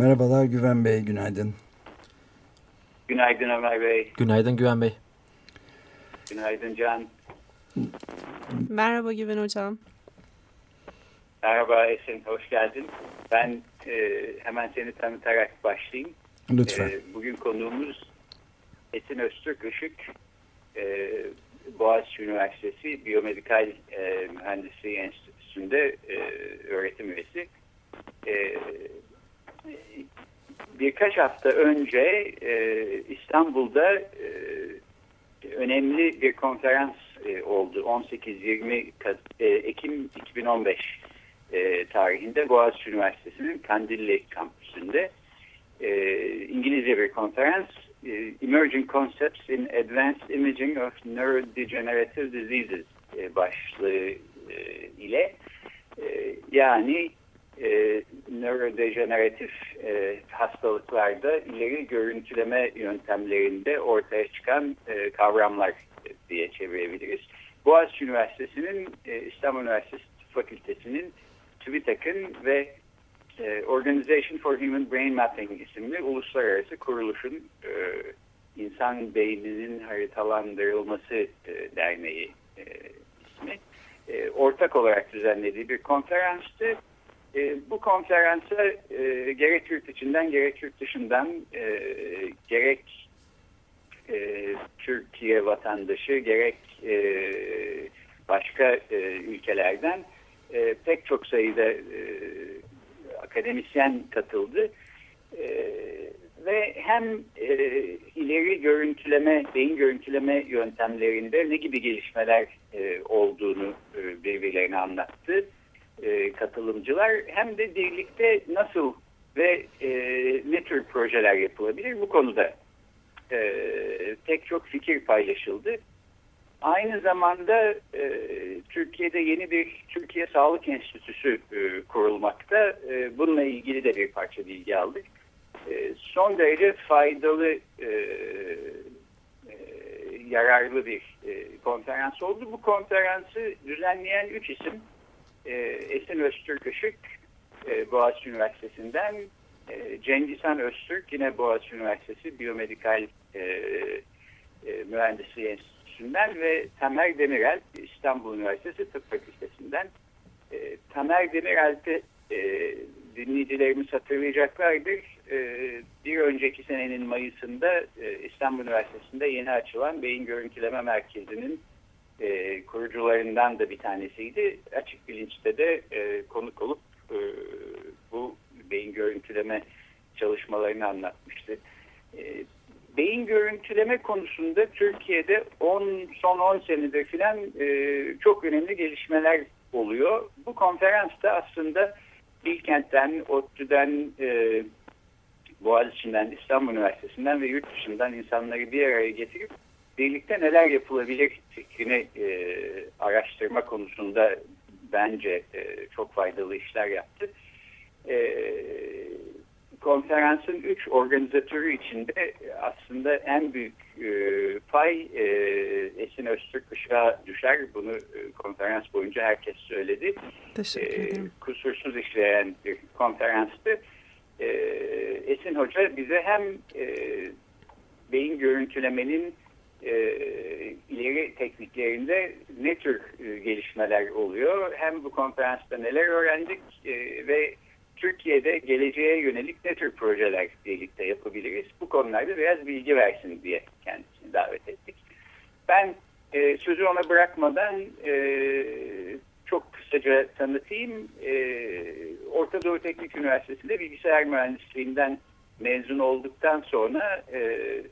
Merhabalar Güven Bey, günaydın. Günaydın Ömer Bey. Günaydın Güven Bey. Günaydın Can. Merhaba Güven Hocam. Merhaba Esin, hoş geldin. Ben e, hemen seni tanıtarak başlayayım. Lütfen. E, bugün konuğumuz Esin Öztürk Işık. E, Boğaziçi Üniversitesi Biyomedikal e, Mühendisliği Enstitüsü'nde e, öğretim üyesi. E, birkaç hafta önce e, İstanbul'da e, önemli bir konferans e, oldu. 18-20 e, Ekim 2015 e, tarihinde Boğaziçi Üniversitesi'nin Kandilli kampüsünde e, İngilizce bir konferans e, Emerging Concepts in Advanced Imaging of Neurodegenerative Diseases e, başlığı e, ile e, yani e, nörodejeneratif e, hastalıklarda ileri görüntüleme yöntemlerinde ortaya çıkan e, kavramlar diye çevirebiliriz. Boğaziçi Üniversitesi'nin, e, İstanbul Üniversitesi Fakültesi'nin, TÜBİTAK'ın ve e, Organization for Human Brain Mapping isimli uluslararası kuruluşun e, insan beyninin haritalandırılması e, derneği e, ismi e, ortak olarak düzenlediği bir konferanstı. E, bu konferansa e, gerek yurt içinden gerek yurt dışından e, gerek e, Türkiye vatandaşı gerek e, başka e, ülkelerden e, pek çok sayıda e, akademisyen katıldı. E, ve hem e, ileri görüntüleme, beyin görüntüleme yöntemlerinde ne gibi gelişmeler e, olduğunu e, birbirlerine anlattı e, katılımcılar. Hem de birlikte nasıl ve e, ne tür projeler yapılabilir bu konuda e, pek çok fikir paylaşıldı. Aynı zamanda e, Türkiye'de yeni bir Türkiye Sağlık Enstitüsü e, kurulmakta. E, bununla ilgili de bir parça bilgi aldık. E, son derece faydalı, e, e, yararlı bir e, konferans oldu. Bu konferansı düzenleyen üç isim e, Esin Öztürk Işık e, Boğaziçi Üniversitesi'nden, e, Cengizhan Öztürk yine Boğaziçi Üniversitesi Biyomedikal Mühendisliği Enstitüsü'nden ve Tamer Demirel İstanbul Üniversitesi Tıp Fakültesinden. E, Tamer Demirel'de e, dinleyicilerimiz hatırlayacaklardır. Bir önceki senenin Mayıs'ında İstanbul Üniversitesi'nde yeni açılan Beyin Görüntüleme Merkezi'nin e, kurucularından da bir tanesiydi. Açık bilinçte de e, konuk olup e, bu beyin görüntüleme çalışmalarını anlatmıştı. E, beyin görüntüleme konusunda Türkiye'de 10 son 10 senedir filan e, çok önemli gelişmeler oluyor. Bu konferansta aslında Bilkent'ten, ODTÜ'den, e, Boğaziçi'nden, İstanbul Üniversitesi'nden ve yurt dışından insanları bir araya getirip birlikte neler yapılabilir fikrini e, araştırma konusunda bence e, çok faydalı işler yaptı. E, konferansın üç organizatörü içinde aslında en büyük e, pay e, Esin Öztürk Işık'a düşer. Bunu e, konferans boyunca herkes söyledi. Teşekkür E, ederim. kusursuz işleyen bir konferanstı. E, Esin Hoca bize hem e, beyin görüntülemenin e, ileri tekniklerinde ne tür e, gelişmeler oluyor hem bu konferansta neler öğrendik e, ve Türkiye'de geleceğe yönelik ne tür projeler birlikte yapabiliriz bu konularda biraz bilgi versin diye kendisini davet ettik. Ben e, sözü ona bırakmadan e, çok kısaca tanıtayım. E, Orta Doğu Teknik Üniversitesi'nde bilgisayar mühendisliğinden mezun olduktan sonra e,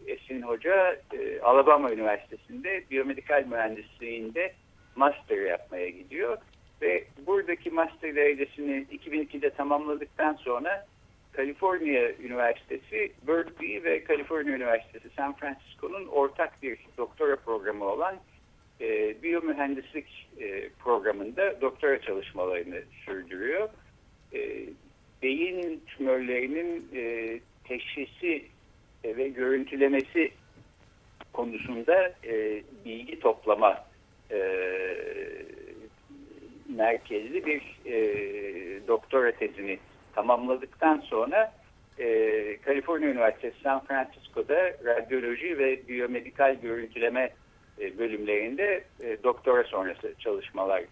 Esin Hoca e, Alabama Üniversitesi'nde biyomedikal mühendisliğinde master yapmaya gidiyor. Ve buradaki master derecesini 2002'de tamamladıktan sonra Kaliforniya Üniversitesi Berkeley ve Kaliforniya Üniversitesi San Francisco'nun ortak bir doktora programı olan e, biyomühendislik e, programında doktora çalışmalarını sürdürüyor. E, beyin tümörlerinin e, teşhisi e, ve görüntülemesi konusunda e, bilgi toplama e, merkezli bir e, doktora tezini tamamladıktan sonra e, Kaliforniya Üniversitesi San Francisco'da radyoloji ve biyomedikal görüntüleme e, bölümlerinde e, doktora sonrası çalışmalar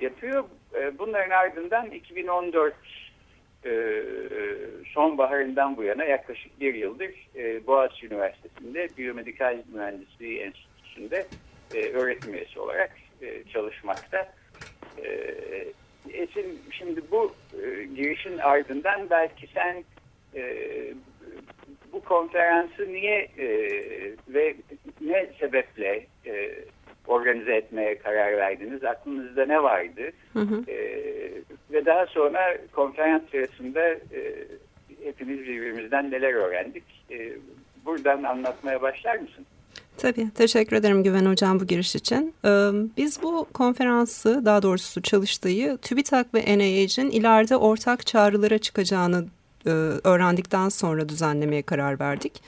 yapıyor. E, bunların ardından 2014 e, sonbaharından bu yana yaklaşık bir yıldır e, Boğaziçi Üniversitesi'nde Biyomedikal Mühendisliği Enstitüsü'nde e, öğretim üyesi olarak e, çalışmakta. E, Esin şimdi bu e, girişin ardından belki sen e, bu konferansı niye e, ve ne sebeple e, organize etmeye karar verdiniz? Aklınızda ne vardı? Hı hı. E, ve daha sonra konferans sırasında e, hepimiz birbirimizden neler öğrendik? E, buradan anlatmaya başlar mısın? Tabii, teşekkür ederim Güven Hocam bu giriş için. Biz bu konferansı, daha doğrusu çalıştayı TÜBİTAK ve NIH'in ileride ortak çağrılara çıkacağını öğrendikten sonra düzenlemeye karar verdik.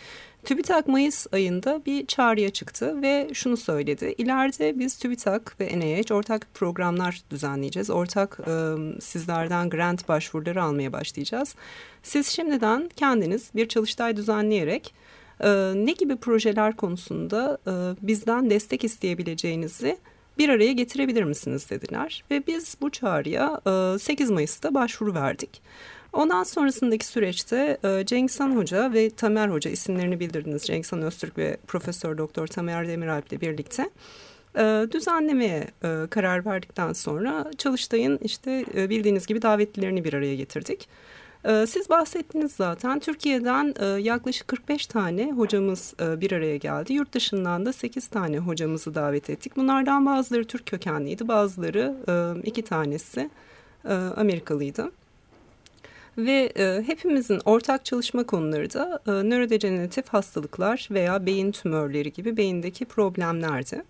TÜBİTAK Mayıs ayında bir çağrıya çıktı ve şunu söyledi. İleride biz TÜBİTAK ve NIH ortak programlar düzenleyeceğiz. Ortak e, sizlerden grant başvuruları almaya başlayacağız. Siz şimdiden kendiniz bir çalıştay düzenleyerek e, ne gibi projeler konusunda e, bizden destek isteyebileceğinizi bir araya getirebilir misiniz dediler. Ve biz bu çağrıya e, 8 Mayıs'ta başvuru verdik. Ondan sonrasındaki süreçte e, Cengizhan Hoca ve Tamer Hoca isimlerini bildirdiniz. Cengizhan Öztürk ve Profesör Doktor Tamer Demiralp ile birlikte e, düzenlemeye e, karar verdikten sonra Çalıştay'ın işte e, bildiğiniz gibi davetlilerini bir araya getirdik. Siz bahsettiniz zaten Türkiye'den yaklaşık 45 tane hocamız bir araya geldi. Yurt dışından da 8 tane hocamızı davet ettik. Bunlardan bazıları Türk kökenliydi, bazıları iki tanesi Amerikalıydı. Ve e, hepimizin ortak çalışma konuları da e, nörodejeneratif hastalıklar veya beyin tümörleri gibi beyindeki problemlerdi.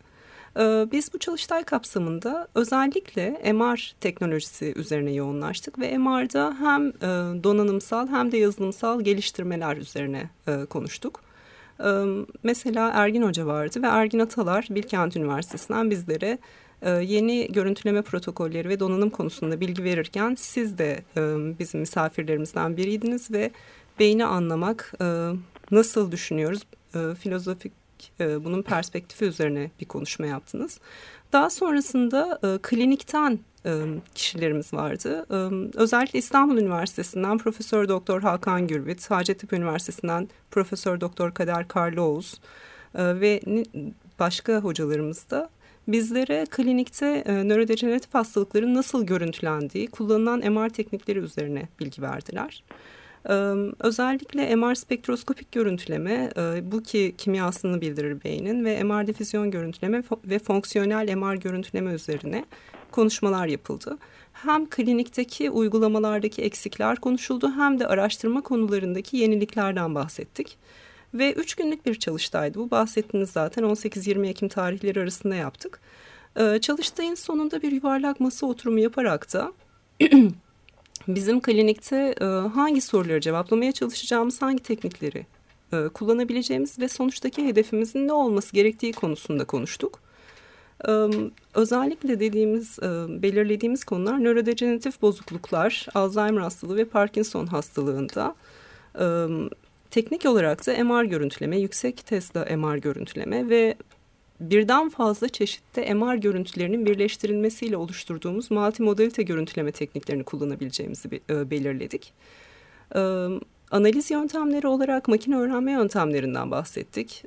E, biz bu çalıştay kapsamında özellikle MR teknolojisi üzerine yoğunlaştık ve MR'da hem e, donanımsal hem de yazılımsal geliştirmeler üzerine e, konuştuk. E, mesela Ergin Hoca vardı ve Ergin Atalar Bilkent Üniversitesi'nden bizlere e, yeni görüntüleme protokolleri ve donanım konusunda bilgi verirken siz de e, bizim misafirlerimizden biriydiniz ve beyni anlamak e, nasıl düşünüyoruz? Filozofik bunun perspektifi üzerine bir konuşma yaptınız. Daha sonrasında klinikten kişilerimiz vardı. Özellikle İstanbul Üniversitesi'nden Profesör Doktor Hakan Gürbüt, Hacettepe Üniversitesi'nden Profesör Doktor Kader Karlıoğuz ve başka hocalarımız da bizlere klinikte e, nörodejeneratif hastalıkların nasıl görüntülendiği, kullanılan MR teknikleri üzerine bilgi verdiler. Özellikle MR spektroskopik görüntüleme, bu ki kimyasını bildirir beynin ve MR difüzyon görüntüleme ve fonksiyonel MR görüntüleme üzerine konuşmalar yapıldı. Hem klinikteki uygulamalardaki eksikler konuşuldu hem de araştırma konularındaki yeniliklerden bahsettik. Ve üç günlük bir çalıştaydı bu. Bahsettiniz zaten 18-20 Ekim tarihleri arasında yaptık. Çalıştayın sonunda bir yuvarlak masa oturumu yaparak da bizim klinikte e, hangi soruları cevaplamaya çalışacağımız, hangi teknikleri e, kullanabileceğimiz ve sonuçtaki hedefimizin ne olması gerektiği konusunda konuştuk. E, özellikle dediğimiz, belirlediğimiz konular nörodejeneratif bozukluklar, Alzheimer hastalığı ve Parkinson hastalığında Teknik olarak da MR görüntüleme, yüksek Tesla MR görüntüleme ve birden fazla çeşitte MR görüntülerinin birleştirilmesiyle oluşturduğumuz multimodalite görüntüleme tekniklerini kullanabileceğimizi e, belirledik. Analiz yöntemleri olarak makine öğrenme yöntemlerinden bahsettik.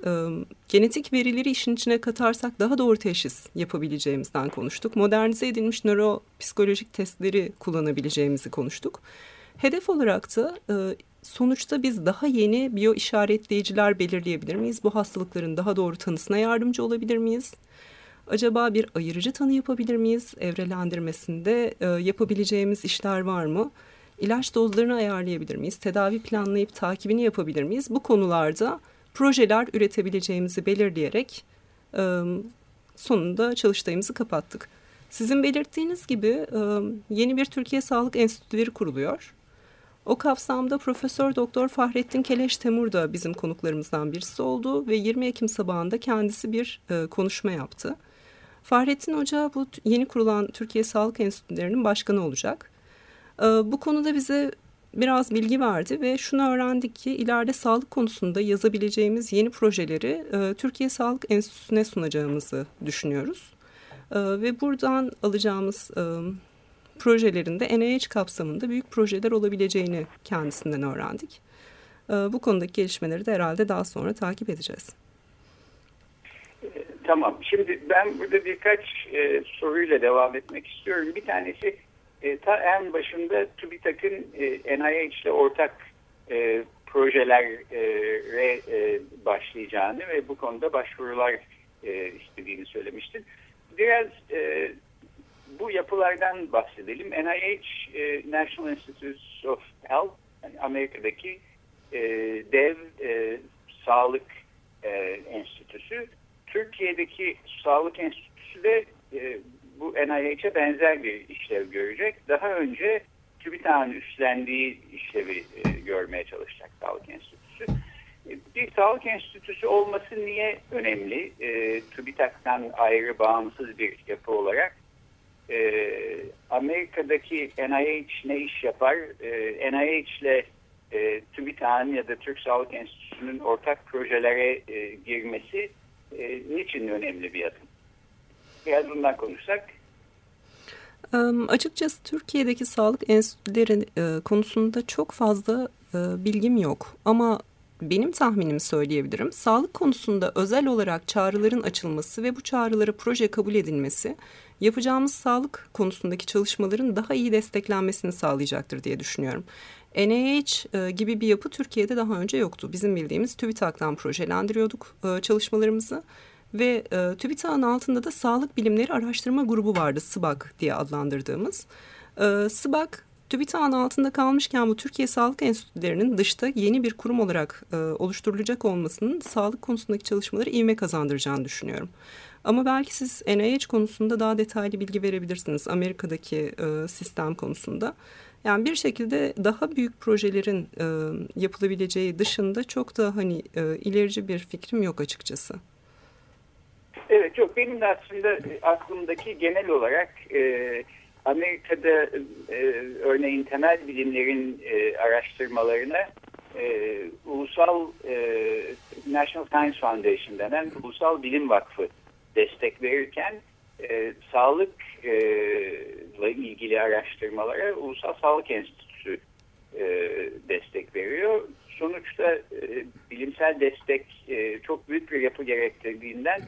Genetik verileri işin içine katarsak daha doğru teşhis yapabileceğimizden konuştuk. Modernize edilmiş nöropsikolojik testleri kullanabileceğimizi konuştuk. Hedef olarak da sonuçta biz daha yeni biyo işaretleyiciler belirleyebilir miyiz? Bu hastalıkların daha doğru tanısına yardımcı olabilir miyiz? Acaba bir ayırıcı tanı yapabilir miyiz? Evrelendirmesinde e, yapabileceğimiz işler var mı? İlaç dozlarını ayarlayabilir miyiz? Tedavi planlayıp takibini yapabilir miyiz? Bu konularda projeler üretebileceğimizi belirleyerek e, sonunda çalıştayımızı kapattık. Sizin belirttiğiniz gibi e, yeni bir Türkiye Sağlık Enstitüleri kuruluyor. O kapsamda Profesör Doktor Fahrettin Keleş Temur da bizim konuklarımızdan birisi oldu ve 20 Ekim sabahında kendisi bir e, konuşma yaptı. Fahrettin Hoca bu yeni kurulan Türkiye Sağlık Enstitülerinin başkanı olacak. E, bu konuda bize biraz bilgi verdi ve şunu öğrendik ki ileride sağlık konusunda yazabileceğimiz yeni projeleri e, Türkiye Sağlık Enstitüsü'ne sunacağımızı düşünüyoruz. E, ve buradan alacağımız e, projelerinde NIH kapsamında büyük projeler olabileceğini kendisinden öğrendik. E, bu konudaki gelişmeleri de herhalde daha sonra takip edeceğiz. E, tamam. Şimdi ben burada birkaç e, soruyla devam etmek istiyorum. Bir tanesi e, ta en başında TÜBİTAK'ın e, NIH ile ortak e, projelere başlayacağını ve bu konuda başvurular istediğini söylemiştin. Biraz e, bu yapılardan bahsedelim. NIH, e, National Institutes of Health, yani Amerika'daki e, dev e, sağlık e, enstitüsü. Türkiye'deki sağlık enstitüsü de e, bu NIH'e benzer bir işlev görecek. Daha önce TÜBİTAK'ın üstlendiği işlevi e, görmeye çalışacak Sağlık Enstitüsü. E, bir sağlık enstitüsü olması niye önemli? E, TÜBİTAK'tan ayrı bağımsız bir yapı olarak. E, Amerika'daki NIH ne iş yapar? E, NIH ile e, TÜBİTAK'ın ya da Türk Sağlık Enstitüsü'nün ortak projelere e, girmesi e, niçin önemli bir adım? Biraz bundan konuşsak. Açıkçası Türkiye'deki sağlık enstitüleri e, konusunda çok fazla e, bilgim yok. Ama benim tahminimi söyleyebilirim. Sağlık konusunda özel olarak çağrıların açılması ve bu çağrılara proje kabul edilmesi yapacağımız sağlık konusundaki çalışmaların daha iyi desteklenmesini sağlayacaktır diye düşünüyorum. NIH e, gibi bir yapı Türkiye'de daha önce yoktu. Bizim bildiğimiz TÜBİTAK'tan projelendiriyorduk e, çalışmalarımızı. Ve e, TÜBİTAK'ın altında da Sağlık Bilimleri Araştırma Grubu vardı, SBAK diye adlandırdığımız. E, TÜBİTAK'ın altında kalmışken bu Türkiye Sağlık Enstitülerinin dışta yeni bir kurum olarak e, oluşturulacak olmasının sağlık konusundaki çalışmaları ivme kazandıracağını düşünüyorum. Ama belki siz NIH konusunda daha detaylı bilgi verebilirsiniz Amerika'daki e, sistem konusunda. Yani bir şekilde daha büyük projelerin e, yapılabileceği dışında çok da hani e, ilerici bir fikrim yok açıkçası. Evet yok benim de aslında e, aklımdaki genel olarak e, Amerika'da e, örneğin temel bilimlerin e, araştırmalarına e, ulusal e, National Science Foundation denen ulusal bilim vakfı destek verirken e, sağlıkla e, ilgili araştırmalara Ulusal Sağlık Enstitüsü e, destek veriyor. Sonuçta e, bilimsel destek e, çok büyük bir yapı gerektirdiğinden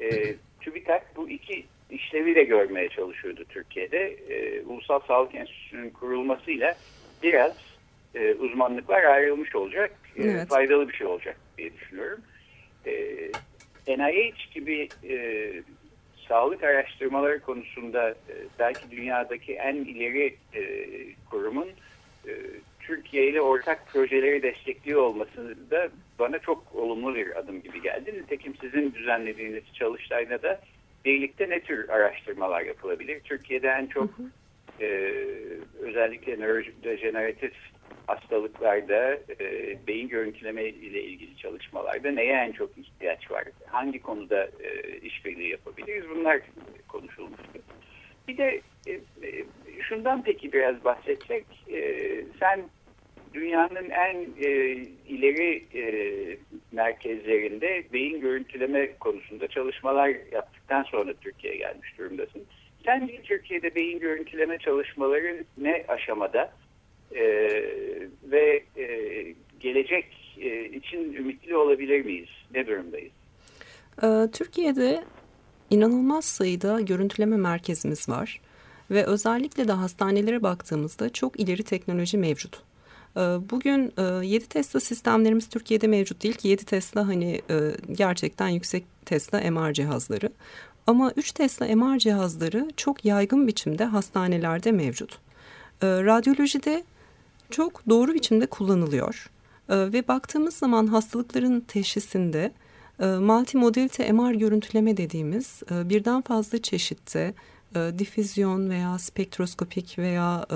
e, TÜBİTAK bu iki işlevi de görmeye çalışıyordu Türkiye'de. E, Ulusal Sağlık Enstitüsü'nün kurulmasıyla biraz e, uzmanlıklar ayrılmış olacak. E, evet. Faydalı bir şey olacak diye düşünüyorum. E, NIH gibi e, sağlık araştırmaları konusunda e, belki dünyadaki en ileri e, kurumun e, Türkiye ile ortak projeleri destekliyor olması da bana çok olumlu bir adım gibi geldi. Nitekim sizin düzenlediğiniz çalıştayda da birlikte ne tür araştırmalar yapılabilir? Türkiye'de en çok hı hı. E, özellikle nörodejeneratif hastalıklarda e, beyin görüntüleme ile ilgili çalışmalarda neye en çok ihtiyaç var? Hangi konuda e, işbirliği yapabiliriz? Bunlar konuşulmuştu. Bir de e, e, şundan peki biraz bahsedecek. E, sen dünyanın en e, ileri e, merkezlerinde beyin görüntüleme konusunda çalışmalar yaptıktan sonra Türkiye'ye gelmiş durumdasın. Sence Türkiye'de beyin görüntüleme çalışmaları ne aşamada e, ve e, gelecek e, için ümitli olabilir miyiz? Ne durumdayız? Ee, Türkiye'de inanılmaz sayıda görüntüleme merkezimiz var ve özellikle de hastanelere baktığımızda çok ileri teknoloji mevcut. Ee, bugün 7 e, Tesla sistemlerimiz Türkiye'de mevcut değil ki 7 Tesla hani e, gerçekten yüksek Tesla MR cihazları. Ama 3 Tesla MR cihazları çok yaygın biçimde hastanelerde mevcut. Radyolojide çok doğru biçimde kullanılıyor. E, ve baktığımız zaman hastalıkların teşhisinde e, multimodalite MR görüntüleme dediğimiz e, birden fazla çeşitte e, difüzyon veya spektroskopik veya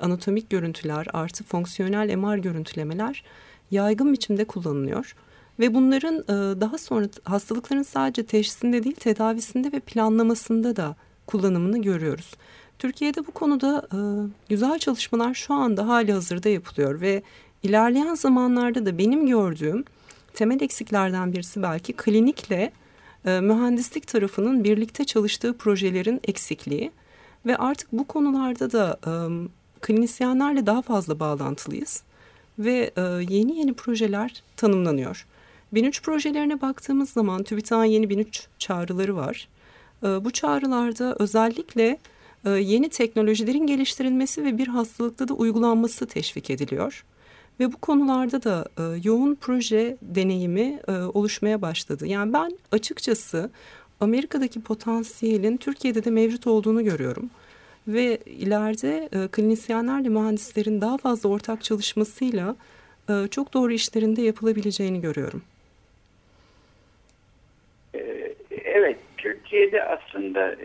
anatomik görüntüler artı fonksiyonel MR görüntülemeler yaygın biçimde kullanılıyor. Ve bunların daha sonra hastalıkların sadece teşhisinde değil tedavisinde ve planlamasında da kullanımını görüyoruz. Türkiye'de bu konuda e, güzel çalışmalar şu anda hali hazırda yapılıyor ve ilerleyen zamanlarda da benim gördüğüm temel eksiklerden birisi belki klinikle e, mühendislik tarafının birlikte çalıştığı projelerin eksikliği ve artık bu konularda da e, klinisyenlerle daha fazla bağlantılıyız ve e, yeni yeni projeler tanımlanıyor. 1003 projelerine baktığımız zaman TÜBİTAK'ın yeni 1003 çağrıları var. E, bu çağrılarda özellikle e, yeni teknolojilerin geliştirilmesi ve bir hastalıkta da uygulanması teşvik ediliyor. Ve bu konularda da e, yoğun proje deneyimi e, oluşmaya başladı. Yani ben açıkçası Amerika'daki potansiyelin Türkiye'de de mevcut olduğunu görüyorum. Ve ileride e, klinisyenlerle mühendislerin daha fazla ortak çalışmasıyla çok doğru işlerinde yapılabileceğini görüyorum. Evet, Türkiye'de aslında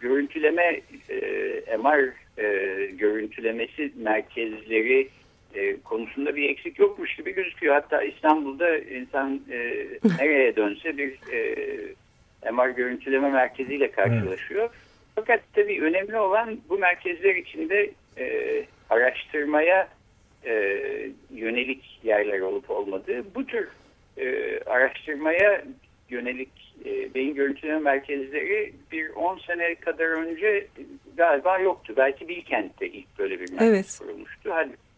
görüntüleme e, MR e, görüntülemesi merkezleri e, konusunda bir eksik yokmuş gibi gözüküyor. Hatta İstanbul'da insan e, nereye dönse bir e, MR görüntüleme merkeziyle karşılaşıyor. Evet. Fakat tabii önemli olan bu merkezler içinde e, araştırmaya e, yönelik yerler olup olmadığı. Bu tür e, araştırmaya yönelik e, beyin görüntüleme merkezleri bir 10 sene kadar önce galiba yoktu. Belki Bilkent'te ilk böyle bir merkez evet. kurulmuştu. Halbuki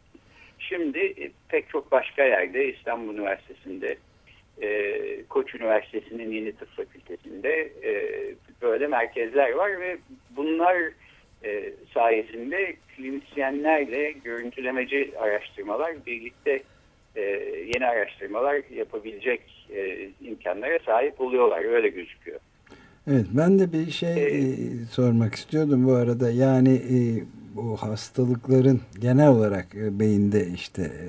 Şimdi e, pek çok başka yerde İstanbul Üniversitesi'nde, e, Koç Üniversitesi'nin Yeni Tıp Fakültesi'nde e, böyle merkezler var ve bunlar sayesinde klinisyenlerle görüntülemeci araştırmalar birlikte yeni araştırmalar yapabilecek imkanlara sahip oluyorlar. Öyle gözüküyor. Evet ben de bir şey ee, sormak istiyordum bu arada. Yani bu hastalıkların genel olarak e, beyinde işte e,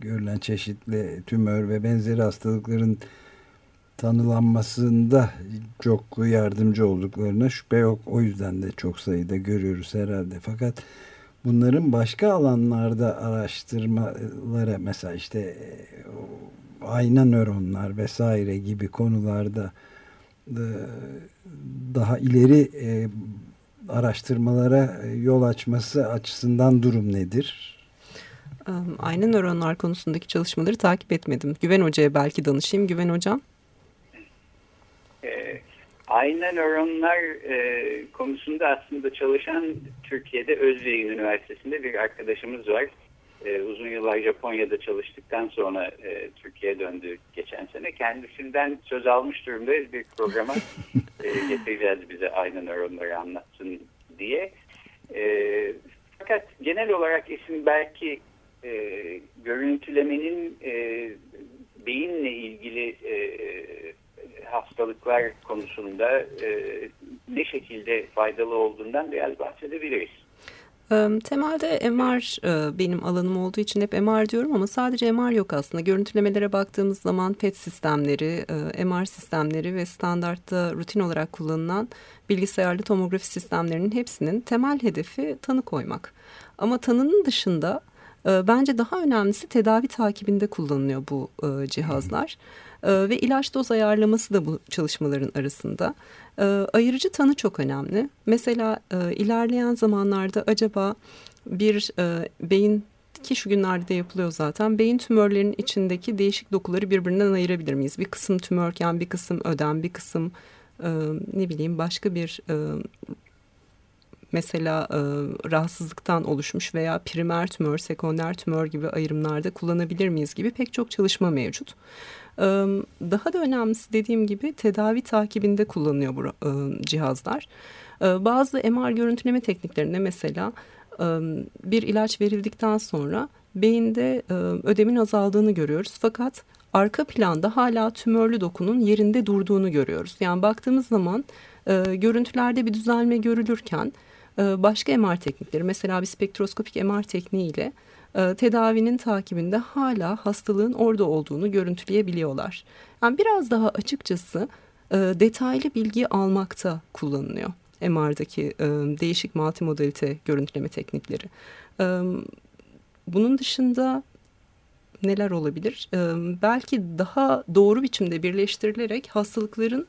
görülen çeşitli tümör ve benzeri hastalıkların tanılanmasında çok yardımcı olduklarına şüphe yok. O yüzden de çok sayıda görüyoruz herhalde. Fakat bunların başka alanlarda araştırmalara mesela işte e, ayna nöronlar vesaire gibi konularda daha ileri araştırmalara e, yol açması açısından durum nedir? Aynı nöronlar konusundaki çalışmaları takip etmedim. Güven Hoca'ya belki danışayım. Güven Hocam. Aynı nöronlar e, konusunda aslında çalışan Türkiye'de Özyeğin Üniversitesi'nde bir arkadaşımız var. E, uzun yıllar Japonya'da çalıştıktan sonra e, Türkiye'ye döndü geçen sene. Kendisinden söz almış durumdayız bir programa e, getireceğiz bize aynı nöronları anlatsın diye. E, fakat genel olarak isim belki e, görüntülemenin e, beyinle ilgili e, hastalıklar konusunda e, ne şekilde faydalı olduğundan biraz bahsedebiliriz. Temelde MR benim alanım olduğu için hep MR diyorum ama sadece MR yok aslında. Görüntülemelere baktığımız zaman PET sistemleri, MR sistemleri ve standartta rutin olarak kullanılan bilgisayarlı tomografi sistemlerinin hepsinin temel hedefi tanı koymak. Ama tanının dışında bence daha önemlisi tedavi takibinde kullanılıyor bu cihazlar. Ve ilaç doz ayarlaması da bu çalışmaların arasında. E, ayırıcı tanı çok önemli. Mesela e, ilerleyen zamanlarda acaba bir e, beyin ki şu günlerde de yapılıyor zaten. Beyin tümörlerinin içindeki değişik dokuları birbirinden ayırabilir miyiz? Bir kısım tümörken, bir kısım ödem, bir kısım e, ne bileyim başka bir e, mesela e, rahatsızlıktan oluşmuş veya primer tümör, sekonder tümör gibi ayrımlarda kullanabilir miyiz gibi pek çok çalışma mevcut. Daha da önemlisi dediğim gibi tedavi takibinde kullanılıyor bu cihazlar. Bazı MR görüntüleme tekniklerinde mesela bir ilaç verildikten sonra beyinde ödemin azaldığını görüyoruz. Fakat arka planda hala tümörlü dokunun yerinde durduğunu görüyoruz. Yani baktığımız zaman e, görüntülerde bir düzelme görülürken e, başka MR teknikleri mesela bir spektroskopik MR tekniğiyle e, tedavinin takibinde hala hastalığın orada olduğunu görüntüleyebiliyorlar. Yani biraz daha açıkçası e, detaylı bilgi almakta kullanılıyor. MR'daki e, değişik multimodalite görüntüleme teknikleri. Bunun dışında neler olabilir? Belki daha doğru biçimde birleştirilerek hastalıkların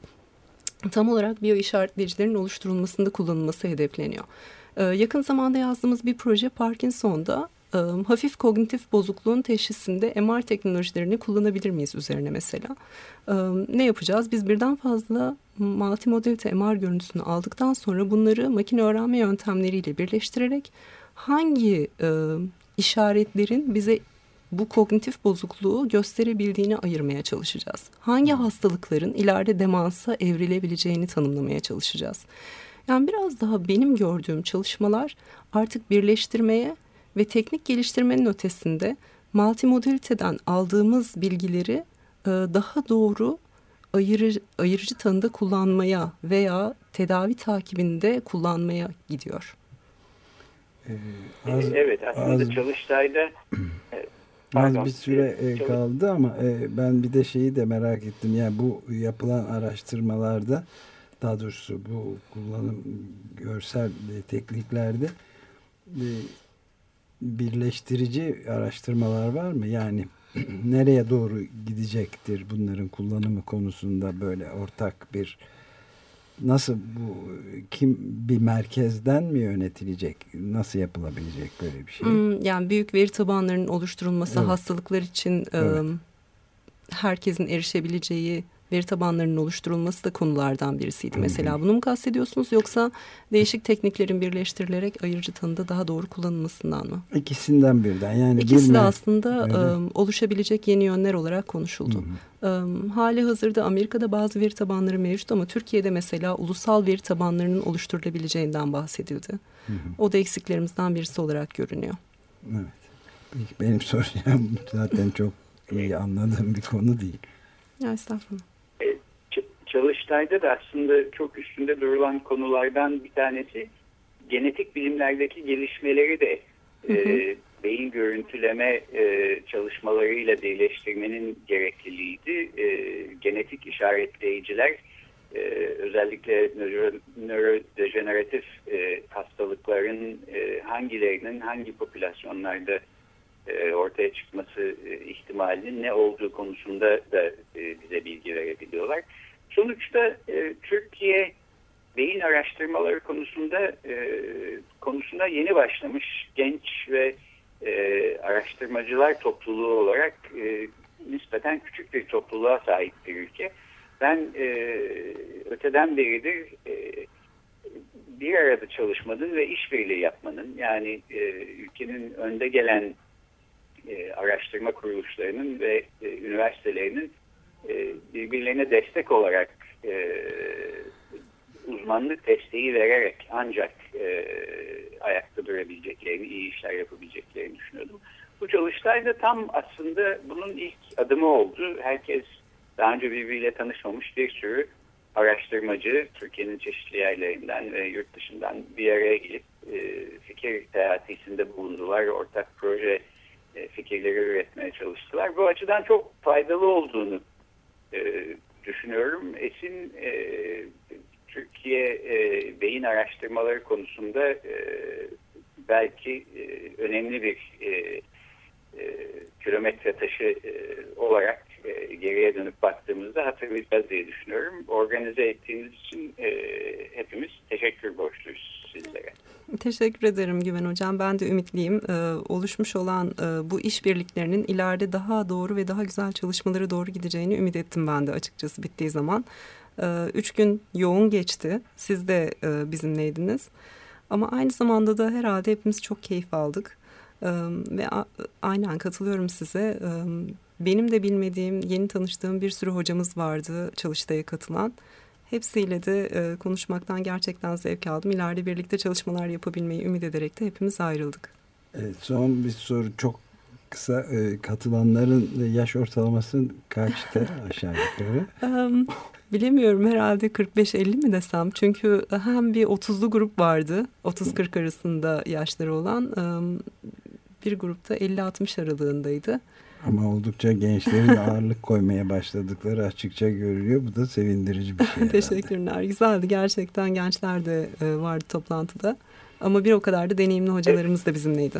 tam olarak biyo işaretleyicilerin oluşturulmasında kullanılması hedefleniyor. Yakın zamanda yazdığımız bir proje Parkinson'da hafif kognitif bozukluğun teşhisinde MR teknolojilerini kullanabilir miyiz üzerine mesela? Ne yapacağız? Biz birden fazla multimodalite MR görüntüsünü aldıktan sonra bunları makine öğrenme yöntemleriyle birleştirerek hangi e, işaretlerin bize bu kognitif bozukluğu gösterebildiğini ayırmaya çalışacağız. Hangi hastalıkların ileride demansa evrilebileceğini tanımlamaya çalışacağız. Yani biraz daha benim gördüğüm çalışmalar artık birleştirmeye ve teknik geliştirmenin ötesinde multimodaliteden aldığımız bilgileri e, daha doğru ayırıcı, ayırıcı tanıda kullanmaya veya tedavi takibinde kullanmaya gidiyor. Ee, az, evet aslında az, Çalıştay'da Az bir süre e, kaldı ama e, ben bir de şeyi de merak ettim. Yani bu yapılan araştırmalarda daha doğrusu bu kullanım görsel tekniklerde e, birleştirici araştırmalar var mı? Yani nereye doğru gidecektir bunların kullanımı konusunda böyle ortak bir nasıl bu kim bir merkezden mi yönetilecek? Nasıl yapılabilecek böyle bir şey? Hmm, yani büyük veri tabanlarının oluşturulması evet. hastalıklar için evet. herkesin erişebileceği veri tabanlarının oluşturulması da konulardan birisiydi. Hı -hı. Mesela bunu mu kastediyorsunuz yoksa değişik tekniklerin birleştirilerek ayırıcı tanıda daha doğru kullanılmasından mı? İkisinden birden. Yani İkisi de aslında ıı, oluşabilecek yeni yönler olarak konuşuldu. Hı -hı. hali hazırda Amerika'da bazı veri tabanları mevcut ama Türkiye'de mesela ulusal veri tabanlarının oluşturulabileceğinden bahsedildi. Hı -hı. O da eksiklerimizden birisi olarak görünüyor. Evet. Benim soracağım zaten çok iyi anladığım bir konu değil. Ya estağfurullah. Çalıştay'da da aslında çok üstünde durulan konulardan bir tanesi genetik bilimlerdeki gelişmeleri de hı hı. E, beyin görüntüleme e, çalışmalarıyla birleştirmenin gerekliliğiydi. E, genetik işaretleyiciler e, özellikle nöro, nörodejeneratif e, hastalıkların e, hangilerinin hangi popülasyonlarda e, ortaya çıkması e, ihtimalinin ne olduğu konusunda da e, bize bilgi verebiliyorlar. Sonuçta e, Türkiye beyin araştırmaları konusunda e, konusunda yeni başlamış genç ve e, araştırmacılar topluluğu olarak e, nispeten küçük bir topluluğa sahip bir ülke. Ben e, öteden beridir e, bir arada çalışmanın ve işbirliği yapmanın yani e, ülkenin önde gelen e, araştırma kuruluşlarının ve e, üniversitelerinin birbirlerine destek olarak e, uzmanlık desteği vererek ancak e, ayakta durabileceklerini, iyi işler yapabileceklerini düşünüyordum. Bu çalıştayda tam aslında bunun ilk adımı oldu. Herkes daha önce birbiriyle tanışmamış bir sürü araştırmacı Türkiye'nin çeşitli yerlerinden ve yurt dışından bir araya gelip e, fikir teatisinde bulundular. Ortak proje e, fikirleri üretmeye çalıştılar. Bu açıdan çok faydalı olduğunu e, düşünüyorum. Esin e, Türkiye e, beyin araştırmaları konusunda e, belki e, önemli bir e, e, kilometre taşı e, olarak e, geriye dönüp baktığımızda hatırlayacağız diye düşünüyorum. Organize ettiğiniz için e, hepimiz teşekkür borçluyuz. Teşekkür ederim Güven Hocam. Ben de ümitliyim. Ee, oluşmuş olan e, bu işbirliklerinin ileride daha doğru ve daha güzel çalışmalara doğru gideceğini ümit ettim ben de açıkçası bittiği zaman. Ee, üç gün yoğun geçti. Siz de e, bizimleydiniz. Ama aynı zamanda da herhalde hepimiz çok keyif aldık. Ee, ve aynen katılıyorum size. Ee, benim de bilmediğim, yeni tanıştığım bir sürü hocamız vardı çalıştaya katılan. Hepsiyle de e, konuşmaktan gerçekten zevk aldım. İleride birlikte çalışmalar yapabilmeyi ümit ederek de hepimiz ayrıldık. Evet, son bir soru çok kısa e, katılanların yaş ortalaması kaçtı aşağı yukarı? Um, bilemiyorum herhalde 45-50 mi desem. Çünkü hem bir 30'lu grup vardı. 30-40 arasında yaşları olan. Um, bir grupta 50-60 aralığındaydı. Ama oldukça gençlerin ağırlık koymaya başladıkları açıkça görülüyor. Bu da sevindirici bir şey. Teşekkürler. Güzeldi. Gerçekten gençler de e, vardı toplantıda. Ama bir o kadar da deneyimli hocalarımız da bizimleydi.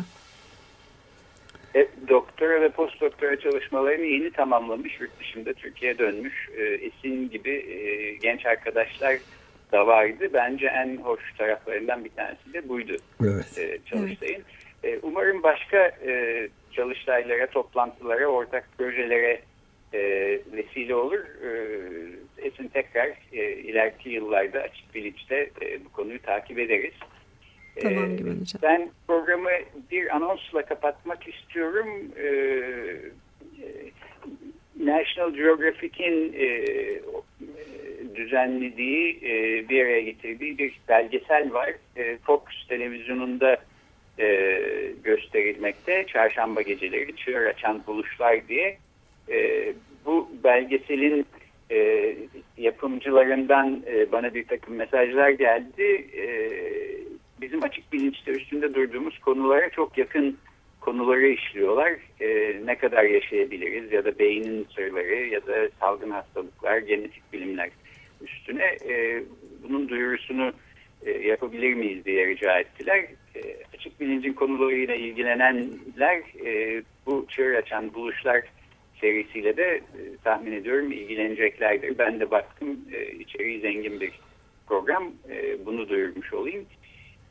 E, doktora ve post doktora çalışmalarını yeni tamamlamış, yurt dışında Türkiye'ye dönmüş. E, Esin gibi e, genç arkadaşlar da vardı. Bence en hoş taraflarından bir tanesi de buydu evet. e, Çalıştay'ın. Evet. E, umarım başka e, çalıştaylara, toplantılara, ortak projelere e, vesile olur. E, Esin tekrar e, ileriki yıllarda açık bilinçte e, bu konuyu takip ederiz. Tamam gibi hocam. Ben programı bir anonsla kapatmak istiyorum. National Geographic'in düzenlediği, bir araya getirdiği bir belgesel var. Fox televizyonunda gösterilmekte. Çarşamba geceleri çığır açan buluşlar diye. Bu belgeselin yapımcılarından bana bir takım mesajlar geldi bizim açık bilinçte üstünde durduğumuz konulara çok yakın konuları işliyorlar. E, ne kadar yaşayabiliriz ya da beynin sırları ya da salgın hastalıklar, genetik bilimler üstüne e, bunun duyurusunu e, yapabilir miyiz diye rica ettiler. E, açık bilincin konularıyla ilgilenenler e, bu çığır açan buluşlar serisiyle de e, tahmin ediyorum ilgileneceklerdir. Ben de baktım e, içeriği zengin bir program. E, bunu duyurmuş olayım.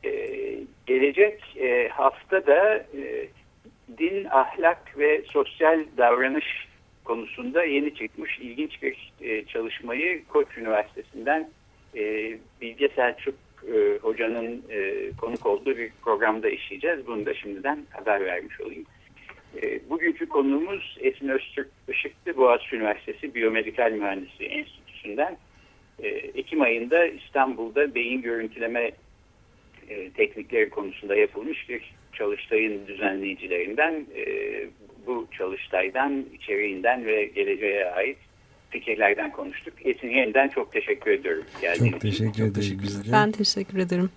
Ee, gelecek e, hafta da e, din, ahlak ve sosyal davranış konusunda yeni çıkmış ilginç bir e, çalışmayı Koç Üniversitesi'nden e, Bilge Selçuk e, hocanın e, konuk olduğu bir programda işleyeceğiz. Bunu da şimdiden haber vermiş olayım. E, bugünkü konuğumuz Esin Öztürk Işıklı Boğaziçi Üniversitesi Biyomedikal Mühendisliği Enstitüsü'nden e, Ekim ayında İstanbul'da beyin görüntüleme e, teknikleri konusunda yapılmış bir çalıştayın düzenleyicilerinden e, bu çalıştaydan, içeriğinden ve geleceğe ait fikirlerden konuştuk. Esin yeniden çok teşekkür ediyorum. Çok teşekkür ederim. Ben teşekkür ederim.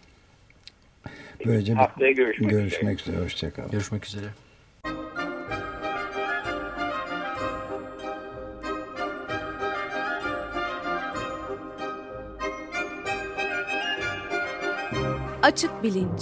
Böylece haftaya görüşmek, görüşmek üzere. üzere. Hoşçakalın. Görüşmek üzere. Açık Bilinç